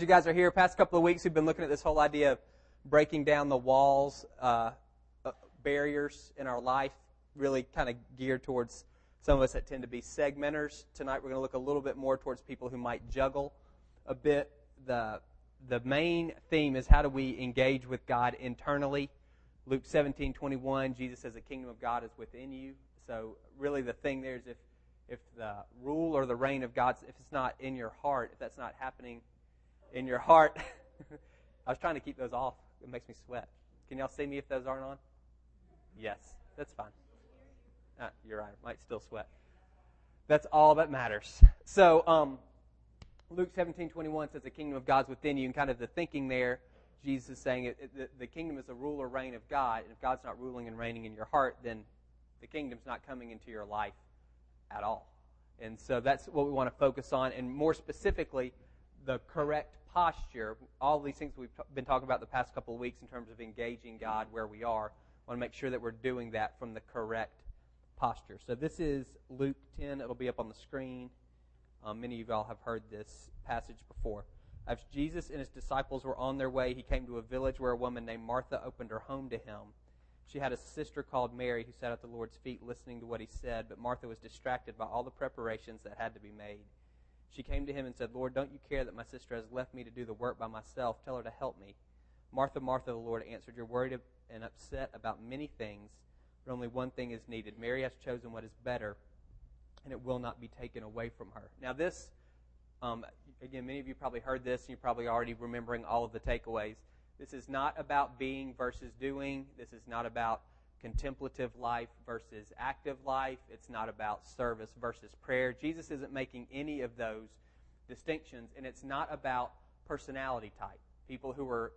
you guys are here, past couple of weeks, we've been looking at this whole idea of breaking down the walls, uh, uh, barriers in our life, really kind of geared towards some of us that tend to be segmenters. Tonight, we're going to look a little bit more towards people who might juggle a bit. The the main theme is how do we engage with God internally. Luke 17:21, Jesus says, "The kingdom of God is within you." So, really, the thing there is if if the rule or the reign of God, if it's not in your heart, if that's not happening in your heart. I was trying to keep those off. It makes me sweat. Can y'all see me if those aren't on? Yes, that's fine. Ah, you're right. I might still sweat. That's all that matters. So, um, Luke 17, 21 says the kingdom of God's within you, and kind of the thinking there, Jesus is saying it, it, the, the kingdom is a rule or reign of God, and if God's not ruling and reigning in your heart, then the kingdom's not coming into your life at all. And so that's what we want to focus on, and more specifically, the correct posture, all these things we've been talking about the past couple of weeks in terms of engaging God where we are, want to make sure that we're doing that from the correct posture. So this is Luke 10. It'll be up on the screen. Um, many of y'all have heard this passage before. As Jesus and his disciples were on their way, he came to a village where a woman named Martha opened her home to him. She had a sister called Mary who sat at the Lord's feet listening to what he said, but Martha was distracted by all the preparations that had to be made. She came to him and said, Lord, don't you care that my sister has left me to do the work by myself? Tell her to help me. Martha, Martha, the Lord answered, You're worried and upset about many things, but only one thing is needed. Mary has chosen what is better, and it will not be taken away from her. Now, this, um, again, many of you probably heard this, and you're probably already remembering all of the takeaways. This is not about being versus doing. This is not about contemplative life versus active life. It's not about service versus prayer. Jesus isn't making any of those distinctions, and it's not about personality type. People who are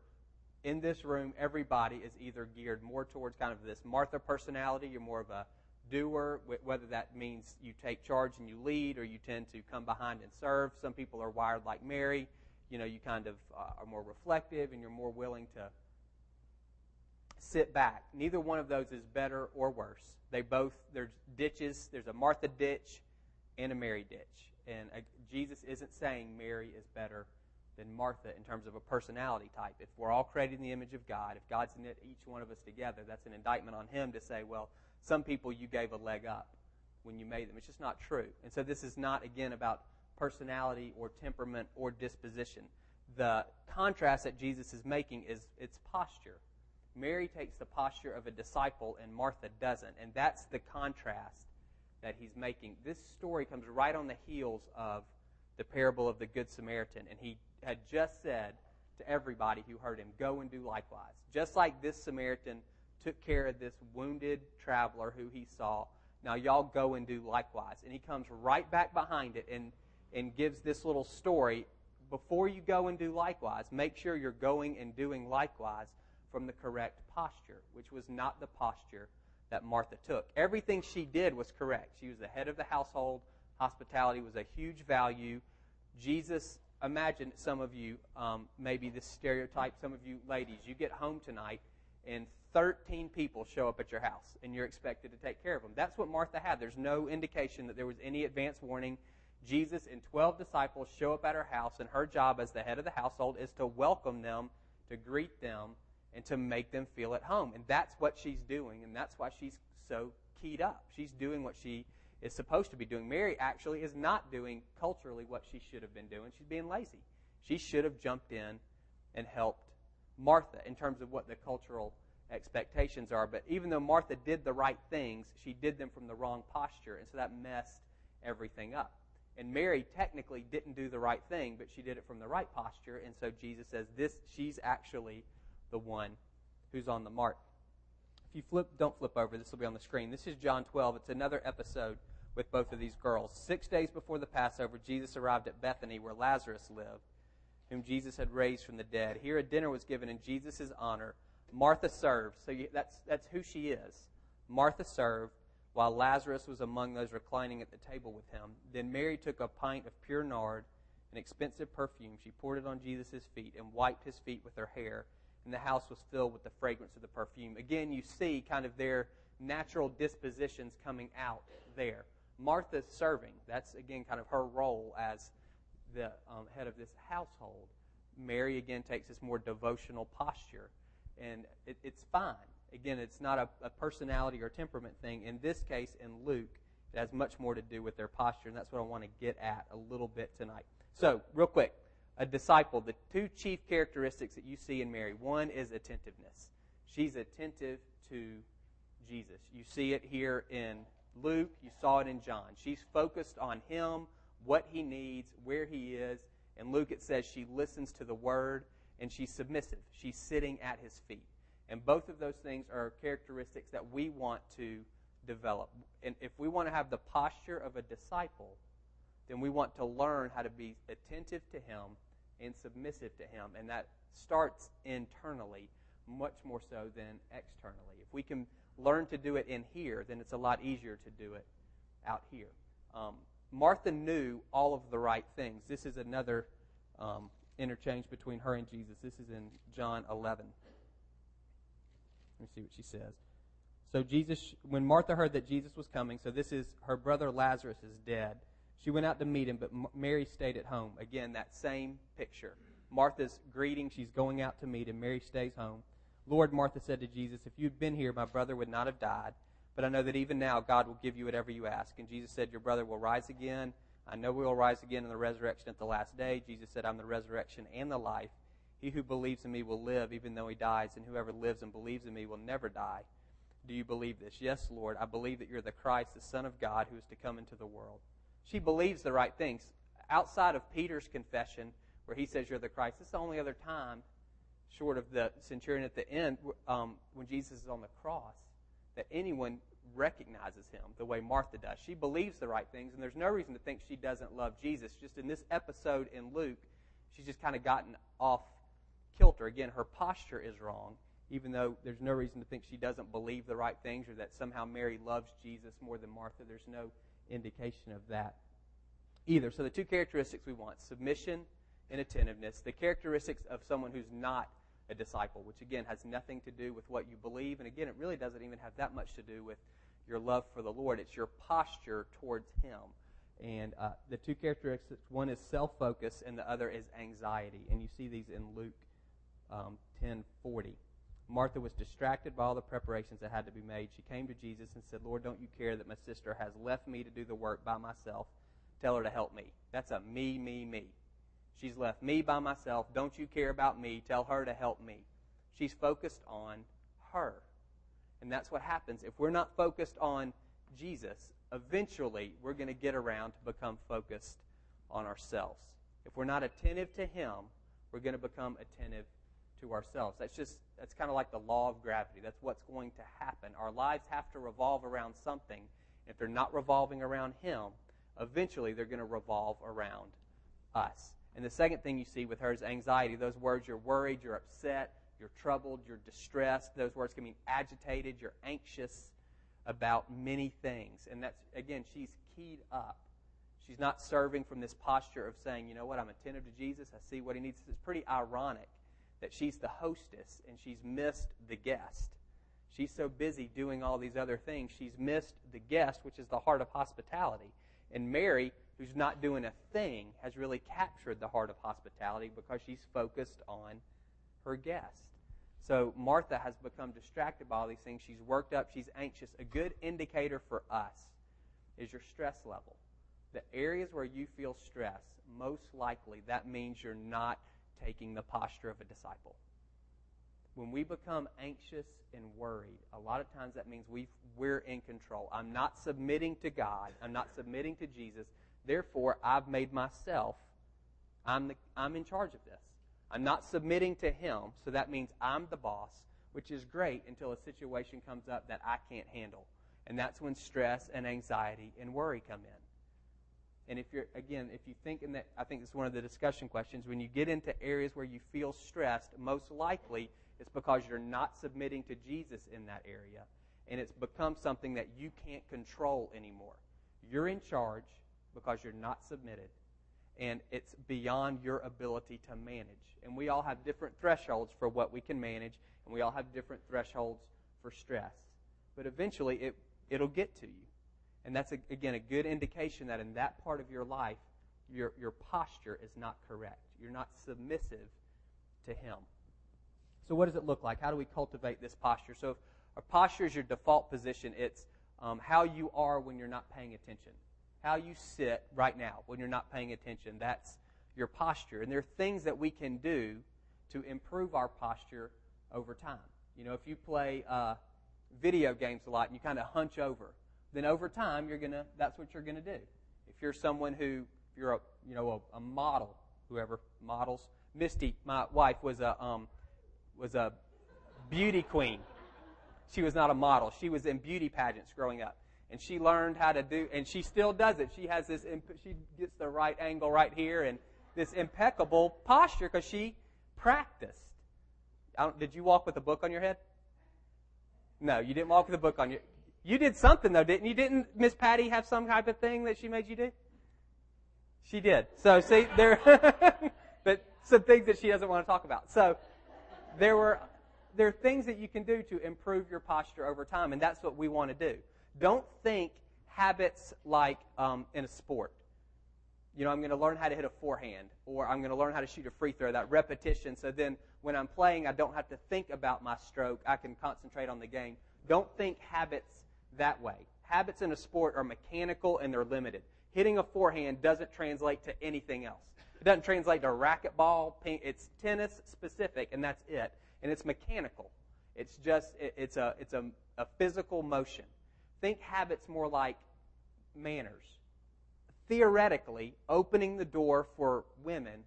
in this room, everybody is either geared more towards kind of this Martha personality. You're more of a doer, whether that means you take charge and you lead, or you tend to come behind and serve. Some people are wired like Mary. You know, you kind of uh, are more reflective and you're more willing to sit back. Neither one of those is better or worse. They both, there's ditches. There's a Martha ditch and a Mary ditch. And uh, Jesus isn't saying Mary is better than Martha in terms of a personality type. If we're all created in the image of God, if God's knit each one of us together, that's an indictment on Him to say, well, some people you gave a leg up when you made them. It's just not true. And so this is not, again, about personality or temperament or disposition. The contrast that Jesus is making is its posture. Mary takes the posture of a disciple and Martha doesn't. And that's the contrast that he's making. This story comes right on the heels of the parable of the Good Samaritan. And he had just said to everybody who heard him, Go and do likewise. Just like this Samaritan took care of this wounded traveler who he saw, now y'all go and do likewise. And he comes right back behind it and, and gives this little story. Before you go and do likewise, make sure you're going and doing likewise from the correct posture, which was not the posture that Martha took. Everything she did was correct. She was the head of the household. Hospitality was a huge value. Jesus, imagine some of you, um, maybe this stereotype, some of you ladies, you get home tonight and 13 people show up at your house and you're expected to take care of them. That's what Martha had. There's no indication that there was any advance warning. Jesus and 12 disciples show up at her house, and her job as the head of the household is to welcome them, to greet them, and to make them feel at home. And that's what she's doing, and that's why she's so keyed up. She's doing what she is supposed to be doing. Mary actually is not doing culturally what she should have been doing. She's being lazy. She should have jumped in and helped Martha in terms of what the cultural expectations are. But even though Martha did the right things, she did them from the wrong posture, and so that messed everything up. And Mary technically didn't do the right thing, but she did it from the right posture, and so Jesus says this she's actually the one who's on the mark. If you flip, don't flip over, this will be on the screen. This is John 12. It's another episode with both of these girls. Six days before the Passover, Jesus arrived at Bethany where Lazarus lived, whom Jesus had raised from the dead. Here a dinner was given in Jesus' honor. Martha served. So you, that's, that's who she is. Martha served while Lazarus was among those reclining at the table with him. Then Mary took a pint of pure nard, an expensive perfume. She poured it on Jesus' feet and wiped his feet with her hair and the house was filled with the fragrance of the perfume. Again, you see kind of their natural dispositions coming out there. Martha's serving. That's, again, kind of her role as the um, head of this household. Mary, again, takes this more devotional posture. And it, it's fine. Again, it's not a, a personality or temperament thing. In this case, in Luke, it has much more to do with their posture, and that's what I want to get at a little bit tonight. So, real quick, a disciple, the two chief characteristics that you see in Mary one is attentiveness. She's attentive to Jesus. You see it here in Luke, you saw it in John. She's focused on him, what he needs, where he is. In Luke, it says she listens to the word and she's submissive. She's sitting at his feet. And both of those things are characteristics that we want to develop. And if we want to have the posture of a disciple, then we want to learn how to be attentive to him and submissive to him. And that starts internally much more so than externally. If we can learn to do it in here, then it's a lot easier to do it out here. Um, Martha knew all of the right things. This is another um, interchange between her and Jesus. This is in John 11. Let me see what she says. So Jesus, when Martha heard that Jesus was coming, so this is her brother Lazarus is dead. She went out to meet him, but Mary stayed at home. Again, that same picture. Martha's greeting, she's going out to meet him. Mary stays home. Lord, Martha said to Jesus, if you'd been here, my brother would not have died. But I know that even now God will give you whatever you ask. And Jesus said, Your brother will rise again. I know we will rise again in the resurrection at the last day. Jesus said, I'm the resurrection and the life. He who believes in me will live even though he dies, and whoever lives and believes in me will never die. Do you believe this? Yes, Lord. I believe that you're the Christ, the Son of God, who is to come into the world. She believes the right things. Outside of Peter's confession, where he says you're the Christ, this is the only other time short of the centurion at the end, um, when Jesus is on the cross, that anyone recognizes him the way Martha does. She believes the right things, and there's no reason to think she doesn't love Jesus. Just in this episode in Luke, she's just kind of gotten off kilter. Again, her posture is wrong, even though there's no reason to think she doesn't believe the right things or that somehow Mary loves Jesus more than Martha. There's no indication of that either. So the two characteristics we want submission and attentiveness, the characteristics of someone who's not a disciple, which again has nothing to do with what you believe. And again, it really doesn't even have that much to do with your love for the Lord. It's your posture towards Him. And uh, the two characteristics one is self focus, and the other is anxiety. And you see these in Luke um, 10 40. Martha was distracted by all the preparations that had to be made. She came to Jesus and said, Lord, don't you care that my sister has left me to do the work by myself? Tell her to help me. That's a me, me, me. She's left me by myself. Don't you care about me? Tell her to help me. She's focused on her. And that's what happens. If we're not focused on Jesus, eventually we're going to get around to become focused on ourselves. If we're not attentive to Him, we're going to become attentive to ourselves. That's just, that's kind of like the law of gravity. That's what's going to happen. Our lives have to revolve around something. If they're not revolving around Him, eventually they're going to revolve around us. And the second thing you see with her is anxiety. Those words, you're worried, you're upset, you're troubled, you're distressed. Those words can mean agitated, you're anxious about many things. And that's, again, she's keyed up. She's not serving from this posture of saying, you know what, I'm attentive to Jesus, I see what he needs. It's pretty ironic that she's the hostess and she's missed the guest. She's so busy doing all these other things, she's missed the guest, which is the heart of hospitality. And Mary who's not doing a thing has really captured the heart of hospitality because she's focused on her guest. So Martha has become distracted by all these things. She's worked up, she's anxious. A good indicator for us is your stress level. The areas where you feel stress, most likely that means you're not taking the posture of a disciple. When we become anxious and worried, a lot of times that means we we're in control. I'm not submitting to God. I'm not submitting to Jesus. Therefore, I've made myself, I'm, the, I'm in charge of this. I'm not submitting to him, so that means I'm the boss, which is great until a situation comes up that I can't handle. And that's when stress and anxiety and worry come in. And if you're, again, if you think in that, I think it's one of the discussion questions, when you get into areas where you feel stressed, most likely it's because you're not submitting to Jesus in that area. And it's become something that you can't control anymore. You're in charge because you're not submitted. And it's beyond your ability to manage. And we all have different thresholds for what we can manage, and we all have different thresholds for stress. But eventually, it, it'll get to you. And that's, a, again, a good indication that in that part of your life, your, your posture is not correct. You're not submissive to Him. So, what does it look like? How do we cultivate this posture? So, if a posture is your default position, it's um, how you are when you're not paying attention. How you sit right now when you're not paying attention. That's your posture. And there are things that we can do to improve our posture over time. You know, if you play uh, video games a lot and you kind of hunch over, then over time you're gonna. That's what you're gonna do. If you're someone who, if you're a, you know, a, a model, whoever models. Misty, my wife, was a um, was a beauty queen. She was not a model. She was in beauty pageants growing up, and she learned how to do, and she still does it. She has this. She gets the right angle right here, and this impeccable posture because she practiced. did you walk with a book on your head? No, you didn't walk with a book on your. You did something though, didn't you? Didn't Miss Patty have some type of thing that she made you do? She did. So see there, but some things that she doesn't want to talk about. So there were there are things that you can do to improve your posture over time, and that's what we want to do. Don't think habits like um, in a sport you know, I'm going to learn how to hit a forehand, or I'm going to learn how to shoot a free throw, that repetition. So then when I'm playing, I don't have to think about my stroke. I can concentrate on the game. Don't think habits that way. Habits in a sport are mechanical and they're limited. Hitting a forehand doesn't translate to anything else. It doesn't translate to racquetball. It's tennis specific, and that's it. And it's mechanical. It's just, it's a, it's a, a physical motion. Think habits more like manners theoretically, opening the door for women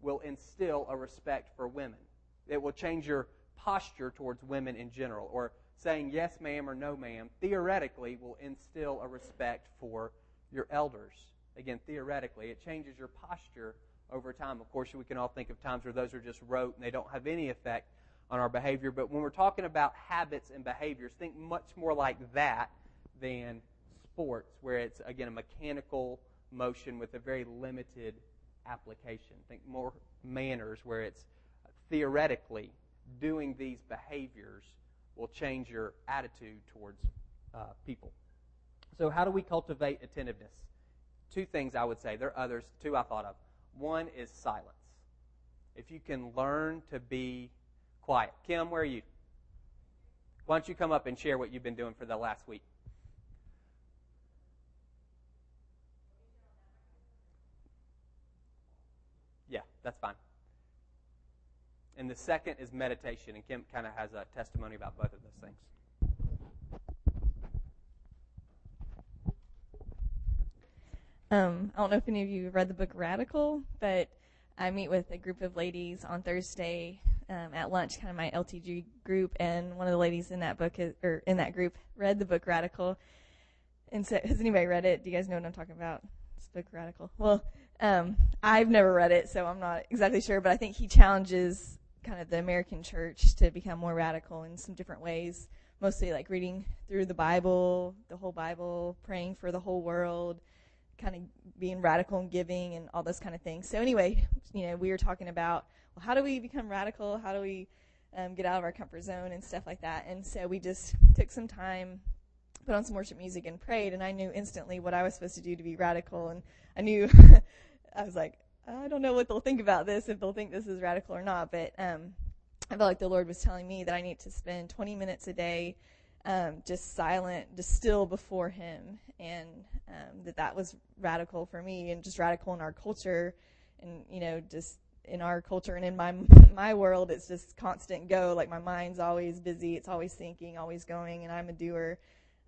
will instill a respect for women. It will change your posture towards women in general, or saying yes, ma'am, or no, ma'am, theoretically will instill a respect for your elders. Again, theoretically, it changes your posture over time. Of course, we can all think of times where those are just rote and they don't have any effect on our behavior. But when we're talking about habits and behaviors, think much more like that than sports, where it's, again, a mechanical motion with a very limited application. Think more manners where it's theoretically doing these behaviors will change your attitude towards uh, people. So, how do we cultivate attentiveness? Two things I would say. There are others, two I thought of. One is silence. If you can learn to be quiet. Kim, where are you? Why don't you come up and share what you've been doing for the last week? Yeah, that's fine. And the second is meditation, and Kim kind of has a testimony about both of those things. Um, I don't know if any of you have read the book Radical, but I meet with a group of ladies on Thursday um, at lunch, kind of my LTG group, and one of the ladies in that book is, or in that group read the book Radical. And so, has anybody read it? Do you guys know what I'm talking about? This book Radical. Well, um, I've never read it, so I'm not exactly sure, but I think he challenges kind of the American church to become more radical in some different ways, mostly like reading through the Bible, the whole Bible, praying for the whole world, kind of being radical and giving and all those kind of things. So anyway, you know, we were talking about, well, how do we become radical? How do we um, get out of our comfort zone and stuff like that? And so we just took some time, put on some worship music and prayed, and I knew instantly what I was supposed to do to be radical, and I knew I was like, I don't know what they'll think about this, if they'll think this is radical or not, but um, I felt like the Lord was telling me that I need to spend 20 minutes a day um, just silent, just still before Him, and um, that that was radical for me, and just radical in our culture, and you know, just in our culture and in my my world, it's just constant go. Like my mind's always busy, it's always thinking, always going, and I'm a doer.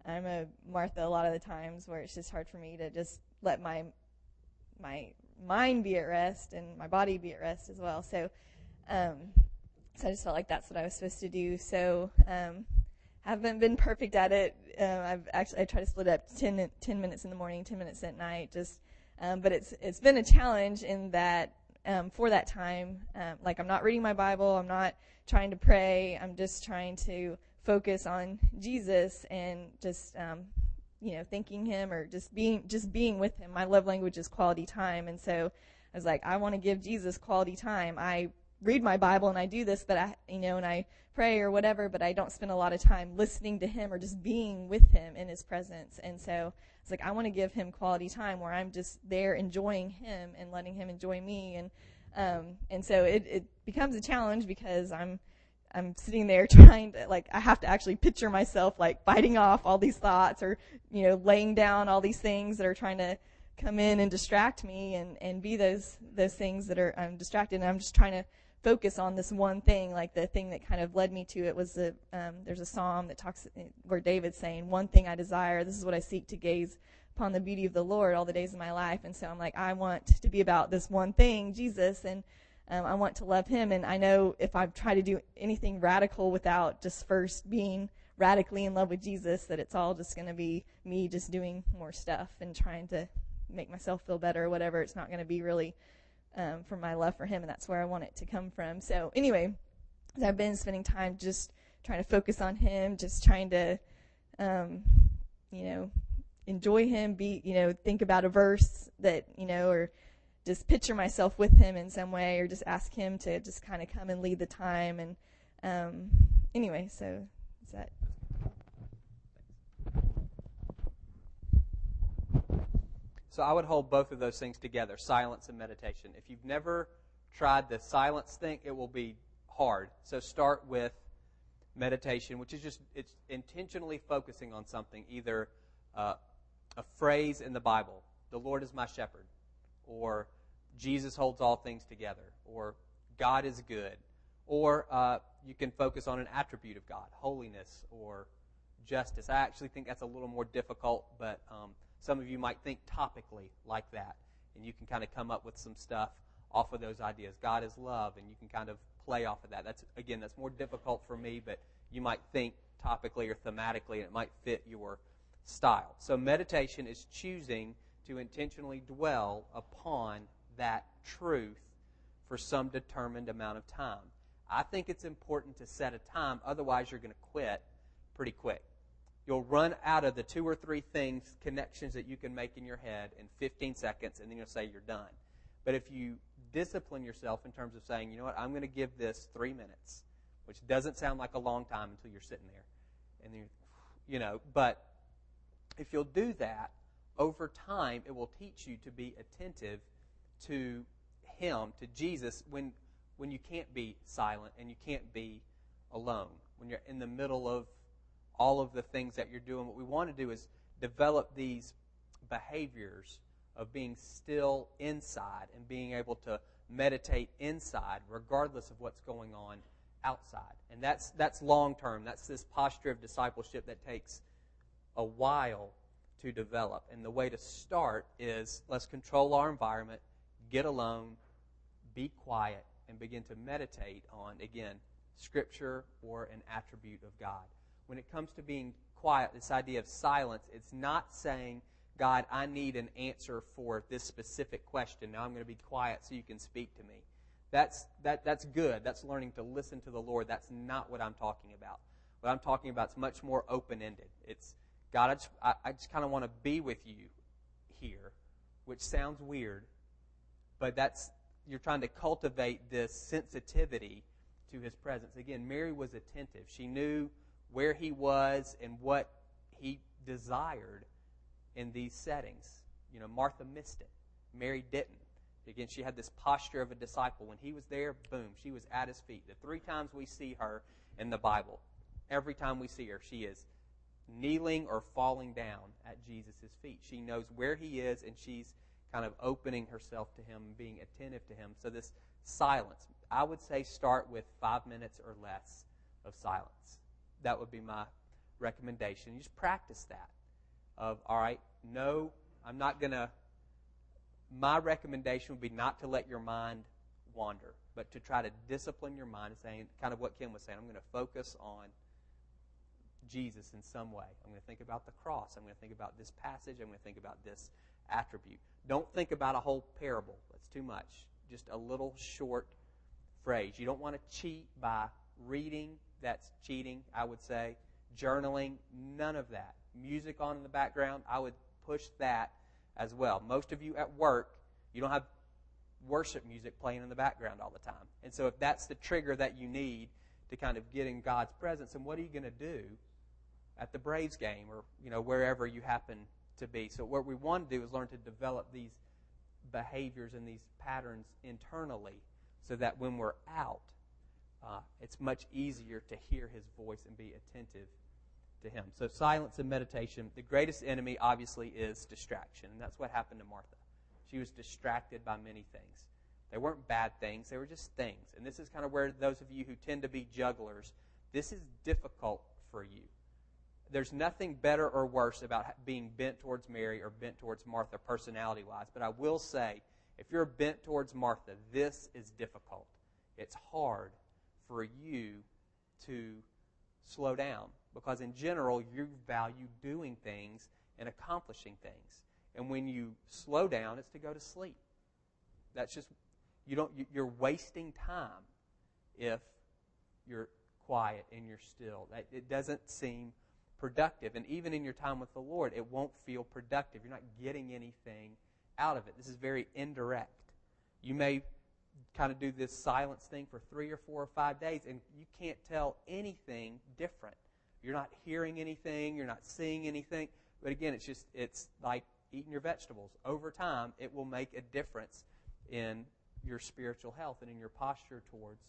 I'm a Martha a lot of the times where it's just hard for me to just let my my mind be at rest and my body be at rest as well. So, um, so I just felt like that's what I was supposed to do. So, um, haven't been perfect at it. Um, I've actually I try to split up 10, 10 minutes in the morning, ten minutes at night. Just, um, but it's it's been a challenge in that um, for that time, um, like I'm not reading my Bible, I'm not trying to pray, I'm just trying to focus on Jesus and just um, you know, thanking him or just being just being with him. My love language is quality time, and so I was like, I want to give Jesus quality time. I read my Bible and I do this, but I, you know, and I pray or whatever, but I don't spend a lot of time listening to him or just being with him in his presence. And so it's like I want to give him quality time where I'm just there enjoying him and letting him enjoy me. And Um, and so it, it becomes a challenge because I'm I'm sitting there trying to like I have to actually picture myself like fighting off all these thoughts or you know laying down all these things that are trying to come in and distract me and and be those those things that are I'm distracted and I'm just trying to focus on this one thing like the thing that kind of led me to it was the um, there's a psalm that talks where David's saying one thing I desire this is what I seek to gaze upon the beauty of the Lord all the days of my life. And so I'm like I want to be about this one thing Jesus. And um, I want to love him and I know if I try to do anything radical without just first being radically in love with Jesus that it's all just going to be me just doing more stuff and trying to make myself feel better or whatever. It's not going to be really um, from my love for him, and that's where I want it to come from. So anyway, I've been spending time just trying to focus on him, just trying to, um, you know, enjoy him, be, you know, think about a verse that, you know, or just picture myself with him in some way, or just ask him to just kind of come and lead the time. And um, anyway, so is that So I would hold both of those things together, silence and meditation. If you've never tried the silence thing, it will be hard. So start with meditation, which is just it's intentionally focusing on something, either uh, a phrase in the Bible, "The Lord is my shepherd," or "Jesus holds all things together," or "God is good," or uh, you can focus on an attribute of God, holiness or justice. I actually think that's a little more difficult, but um, some of you might think topically like that, and you can kind of come up with some stuff off of those ideas. God is love, and you can kind of play off of that. That's again, that's more difficult for me, but you might think topically or thematically, and it might fit your style. So meditation is choosing to intentionally dwell upon that truth for some determined amount of time. I think it's important to set a time, otherwise you're going to quit pretty quick. You'll run out of the two or three things, connections that you can make in your head in 15 seconds, and then you'll say you're done. But if you discipline yourself in terms of saying, you know what, I'm going to give this three minutes, which doesn't sound like a long time until you're sitting there, and you, you know, but if you'll do that over time, it will teach you to be attentive to Him, to Jesus, when when you can't be silent and you can't be alone, when you're in the middle of all of the things that you're doing. What we want to do is develop these behaviors of being still inside and being able to meditate inside regardless of what's going on outside. And that's that's long term. That's this posture of discipleship that takes a while to develop. And the way to start is let's control our environment, get alone, be quiet, and begin to meditate on, again, Scripture or an attribute of God when it comes to being quiet, this idea of silence, it's not saying, God, I need an answer for this specific question. Now I'm going to be quiet so you can speak to me. That's, that, that's good. That's learning to listen to the Lord. That's not what I'm talking about. What I'm talking about is much more open ended. It's, God, I just, just kind of want to be with you here, which sounds weird, but that's, you're trying to cultivate this sensitivity to his presence. Again, Mary was attentive. She knew where he was and what he desired in these settings. You know, Martha missed it. Mary didn't. Again, she had this posture of a disciple. When he was there, boom, she was at his feet. The three times we see her in the Bible, every time we see her, she is kneeling or falling down at Jesus' feet. She knows where he is and she's kind of opening herself to him being attentive to him. So this silence, I would say start with five minutes or less of silence that would be my recommendation. You just practice that. Of all right, no, I'm not gonna. My recommendation would be not to let your mind wander, but to try to discipline your mind, saying kind of what Kim was saying. I'm going to focus on Jesus in some way. I'm going to think about the cross. I'm going to think about this passage. I'm going to think about this attribute. Don't think about a whole parable. That's too much. Just a little short phrase. You don't want to cheat by reading that's cheating, I would say. Journaling, none of that. Music on in the background, I would push that as well. Most of you at work, you don't have worship music playing in the background all the time. And so if that's the trigger that you need to kind of get in God's presence, and what are you going to do at the Braves game or, you know, wherever you happen to be? So what we want to do is learn to develop these behaviors and these patterns internally so that when we're out, uh, it's much easier to hear his voice and be attentive to him. So, silence and meditation. The greatest enemy, obviously, is distraction. And that's what happened to Martha. She was distracted by many things. They weren't bad things, they were just things. And this is kind of where those of you who tend to be jugglers, this is difficult for you. There's nothing better or worse about being bent towards Mary or bent towards Martha personality wise. But I will say, if you're bent towards Martha, this is difficult. It's hard for you to slow down because, in general, you value doing things and accomplishing things. And when you slow down, it's to go to sleep. That's just you don't you're wasting time if you're quiet and you're still. It doesn't seem productive. And even in your time with the Lord, it won't feel productive. You're not getting anything out of it. This is very indirect. You may kind of do this silence thing for three or four or five days, and you can't tell anything different. You're not hearing anything, you're not seeing anything. But again, it's just, it's like eating your vegetables. Over time, it will make a difference in your spiritual health and in your posture towards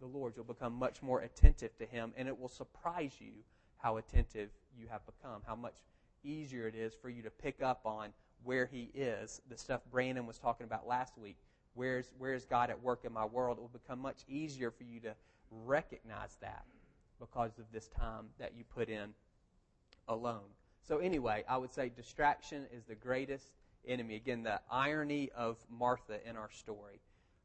the Lord. You'll become much more attentive to Him, and it will surprise you how attentive you have become, how much easier it is for you to pick up on where He is. The stuff Brandon was talking about last week. Where's, where's God at work in my world? It will become much easier for you to recognize that because of this time that you put in alone. So, anyway, I would say distraction is the greatest enemy. Again, the irony of Martha in our story.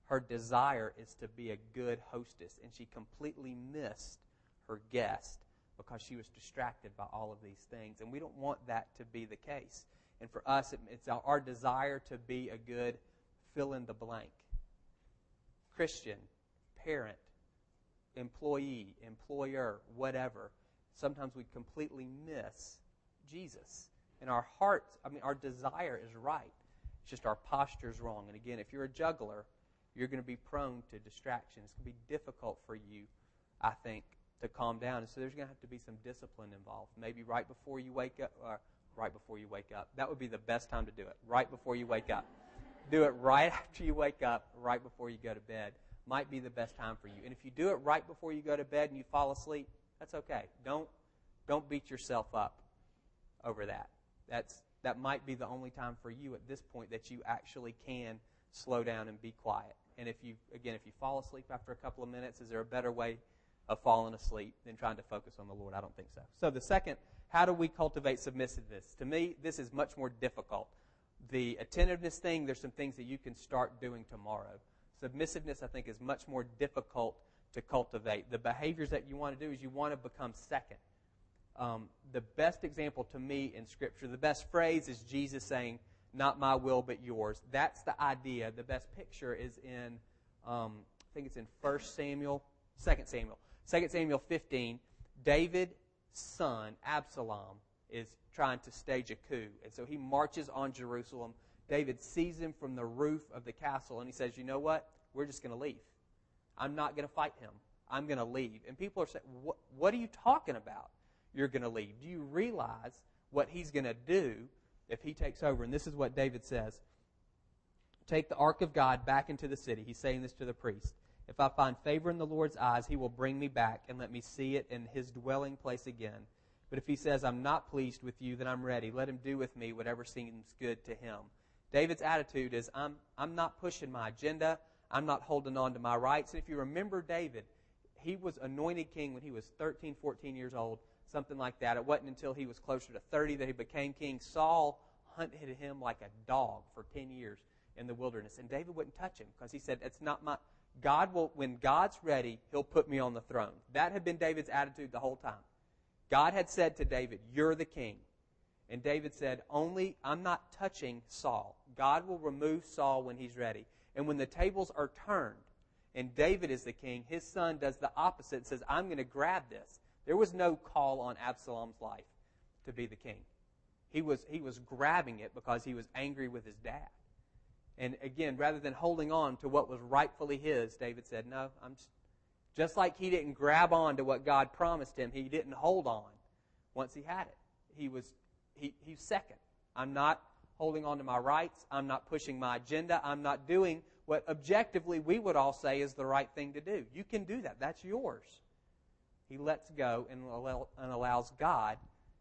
Her desire is to be a good hostess, and she completely missed her guest because she was distracted by all of these things. And we don't want that to be the case. And for us, it's our desire to be a good fill in the blank Christian, parent, employee, employer, whatever. Sometimes we completely miss Jesus. And our hearts, I mean, our desire is right. It's just our posture is wrong. And again, if you're a juggler, you're going to be prone to distraction. It's going to be difficult for you, I think, to calm down. And so there's going to have to be some discipline involved. Maybe right before you wake up, or right before you wake up. That would be the best time to do it. Right before you wake up. Do it right after you wake up, right before you go to bed. Might be the best time for you. And if you do it right before you go to bed and you fall asleep, that's okay. Don't don't beat yourself up over that. That's that might be the only time for you at this point that you actually can slow down and be quiet. And if you again, if you fall asleep after a couple of minutes, is there a better way of falling asleep than trying to focus on the Lord? I don't think so. So the second, how do we cultivate submissiveness? To me, this is much more difficult. The attentiveness thing, there's some things that you can start doing tomorrow. Submissiveness, I think, is much more difficult to cultivate. The behaviors that you want to do is you want to become second um, the best example to me in Scripture, the best phrase is Jesus saying, Not my will, but yours. That's the idea. The best picture is in, um, I think it's in 1 Samuel, 2 Samuel. 2 Samuel 15. David's son, Absalom, is trying to stage a coup. And so he marches on Jerusalem. David sees him from the roof of the castle, and he says, You know what? We're just going to leave. I'm not going to fight him. I'm going to leave. And people are saying, what, are you talking about? you're going to leave. Do you realize what he's going to do if he takes over? And this is what David says Take the ark of God back into the city. He's saying this to the priest. If I find favor in the Lord's eyes, he will bring me back and let me see it in his dwelling place again. But if he says, I'm not pleased with you, then I'm ready. Let him do with me whatever seems good to him. David's attitude is, I'm, I'm not pushing my agenda. I'm not holding on to my rights. And if you remember David, he was anointed king when he was 13, 14 years old something like that. It wasn't until he was closer to 30 that he became king. Saul hunted him like a dog for 10 years in the wilderness, and David wouldn't touch him because he said, "It's not my God will when God's ready, he'll put me on the throne." That had been David's attitude the whole time. God had said to David, "You're the king." And David said, "Only I'm not touching Saul. God will remove Saul when he's ready." And when the tables are turned and David is the king, his son does the opposite and says, I'm going to grab this. There was no call on Absalom's life to be the king. He was, he was grabbing it because he was angry with his dad. And again, rather than holding on to what was rightfully his, David said, No, I'm just, just like he didn't grab on to what God promised him, he didn't hold on once he had it. He was he, he's second. I'm not holding on to my rights. I'm not pushing my agenda. I'm not doing what objectively we would all say is the right thing to do. You can do that. That's yours. He lets go and, and allows God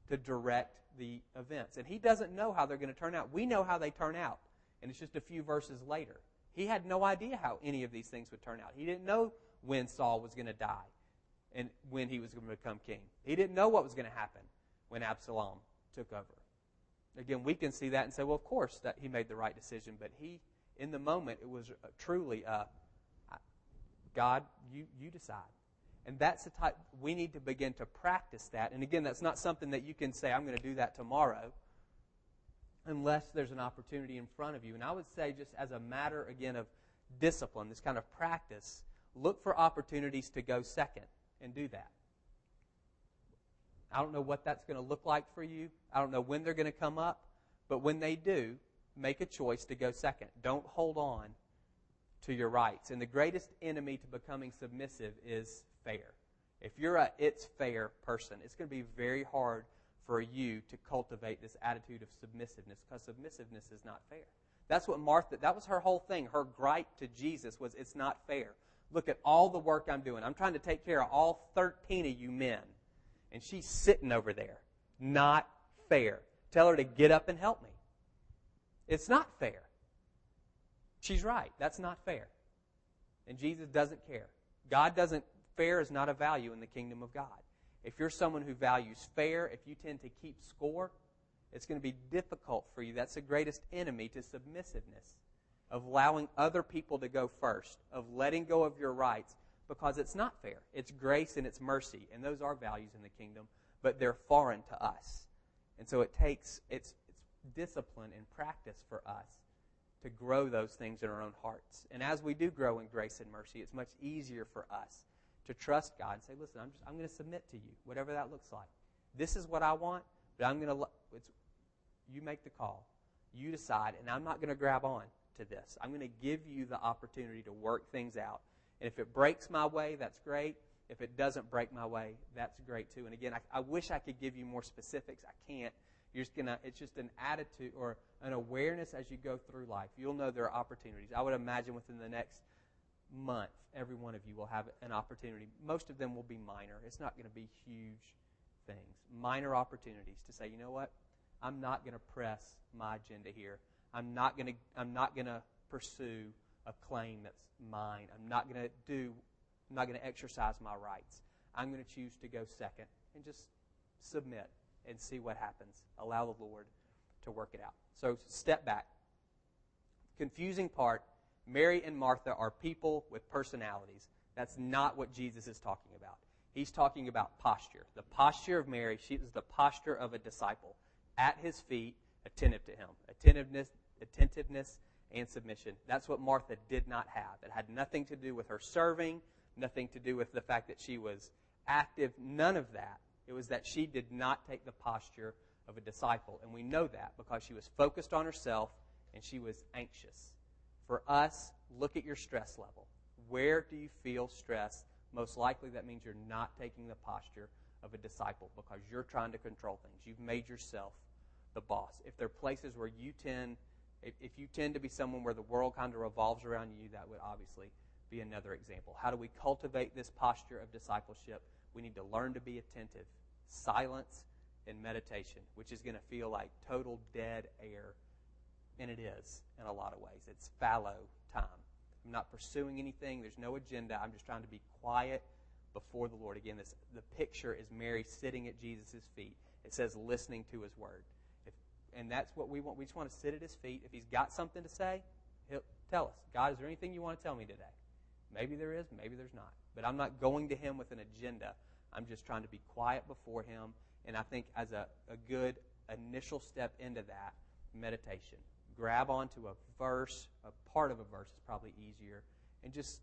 to direct the events. And he doesn't know how they're going to turn out. We know how they turn out. And it's just a few verses later. He had no idea how any of these things would turn out. He didn't know when Saul was going to die and when he was going to become king. He didn't know what was going to happen when Absalom took over. Again, we can see that and say, well, of course that he made the right decision, but he, in the moment, it was truly, uh, God, you you decide. And that's the type we need to begin to practice that. And again, that's not something that you can say, I'm going to do that tomorrow, unless there's an opportunity in front of you. And I would say, just as a matter, again, of discipline, this kind of practice, look for opportunities to go second and do that. I don't know what that's going to look like for you. I don't know when they're going to come up. But when they do, make a choice to go second. Don't hold on to your rights. And the greatest enemy to becoming submissive is fair. If you're a it's fair person, it's going to be very hard for you to cultivate this attitude of submissiveness because submissiveness is not fair. That's what Martha, that was her whole thing. Her gripe to Jesus was, it's not fair. Look at all the work I'm doing. I'm trying to take care of all 13 of you men. And she's sitting over there. Not fair. Tell her to get up and help me. It's not fair. She's right. That's not fair. And Jesus doesn't care. God doesn't fair is not a value in the kingdom of God. If you're someone who values fair, if you tend to keep score, it's going to be difficult for you. That's the greatest enemy to submissiveness, of allowing other people to go first, of letting go of your rights, because it's not fair. It's grace and it's mercy, and those are values in the kingdom, but they're foreign to us. And so it takes it's, it's discipline and practice for us to grow those things in our own hearts. And as we do grow in grace and mercy, it's much easier for us to trust God and say, listen, I'm, just, I'm going to submit to you, whatever that looks like. This is what I want, but I'm going to, it's, you make the call. You decide, and I'm not going to grab on to this. I'm going to give you the opportunity to work things out. And if it breaks my way, that's great. If it doesn't break my way, that's great too. And again, I, I wish I could give you more specifics. I can't. You're just gonna. It's just an attitude or an awareness as you go through life. You'll know there are opportunities. I would imagine within the next month, every one of you will have an opportunity. Most of them will be minor. It's not going to be huge things. Minor opportunities to say, you know what? I'm not going to press my agenda here. I'm not going to. I'm not going to pursue a claim that's mine. I'm not going to do. I'm not going to exercise my rights. I'm going to choose to go second and just submit and see what happens. Allow the Lord to work it out. So step back. Confusing part Mary and Martha are people with personalities. That's not what Jesus is talking about. He's talking about posture. The posture of Mary, she is the posture of a disciple at his feet, attentive to him. Attentiveness, attentiveness and submission. That's what Martha did not have. It had nothing to do with her serving, nothing to do with the fact that she was active, none of that. It was that she did not take the posture of a disciple. And we know that because she was focused on herself and she was anxious. For us, look at your stress level. Where do you feel stress? Most likely that means you're not taking the posture of a disciple because you're trying to control things. You've made yourself the boss. If there are places where you tend if, you tend to be someone where the world kind of revolves around you, that would obviously be another example. How do we cultivate this posture of discipleship? We need to learn to be attentive, silence, and meditation, which is going to feel like total dead air. And it is in a lot of ways. It's fallow time. I'm not pursuing anything. There's no agenda. I'm just trying to be quiet before the Lord. Again, this, the picture is Mary sitting at Jesus' feet. It says listening to his word and that's what we want. We just want to sit at his feet. If he's got something to say, he'll tell us. God, is there anything you want to tell me today? Maybe there is, maybe there's not. But I'm not going to him with an agenda. I'm just trying to be quiet before him. And I think as a, a good initial step into that, meditation. Grab onto a verse, a part of a verse is probably easier, and just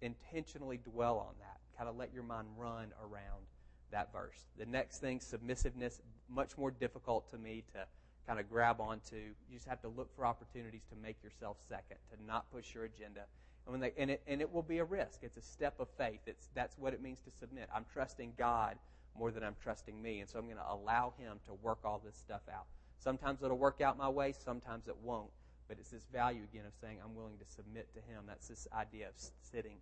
intentionally dwell on that. Kind of let your mind run around that verse. The next thing, submissiveness, much more difficult to me to kind of grab onto. You just have to look for opportunities to make yourself second, to not push your agenda. And, when they, and, it, and it will be a risk. It's a step of faith. It's, that's what it means to submit. I'm trusting God more than I'm trusting me. And so I'm going to allow Him to work all this stuff out. Sometimes it'll work out my way, sometimes it won't. But it's this value again of saying, I'm willing to submit to Him. That's this idea of sitting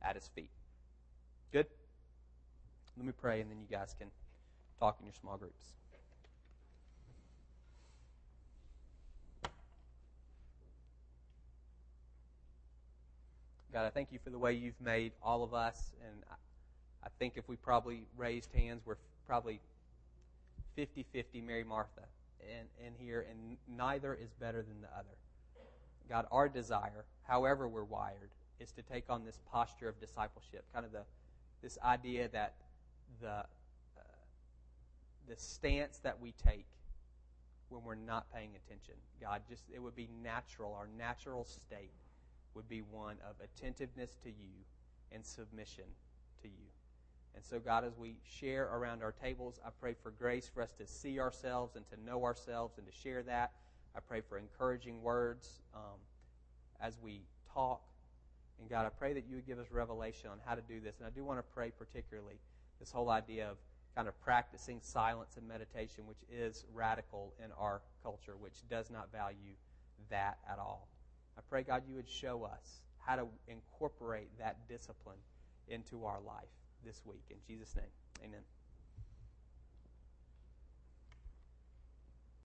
at His feet. Good? Let me pray, and then you guys can talk in your small groups. God, I thank you for the way you've made all of us. And I, I think if we probably raised hands, we're probably 50 50 Mary Martha in, in here, and neither is better than the other. God, our desire, however we're wired, is to take on this posture of discipleship, kind of the this idea that the uh, the stance that we take when we're not paying attention. God, just it would be natural. Our natural state would be one of attentiveness to you and submission to you. And so, God, as we share around our tables, I pray for grace for us to see ourselves and to know ourselves and to share that. I pray for encouraging words um, as we talk. And God, I pray that you would give us revelation on how to do this. And I do want to pray particularly this whole idea of kind of practicing silence and meditation, which is radical in our culture, which does not value that at all. I pray, God, you would show us how to incorporate that discipline into our life this week. In Jesus' name, amen.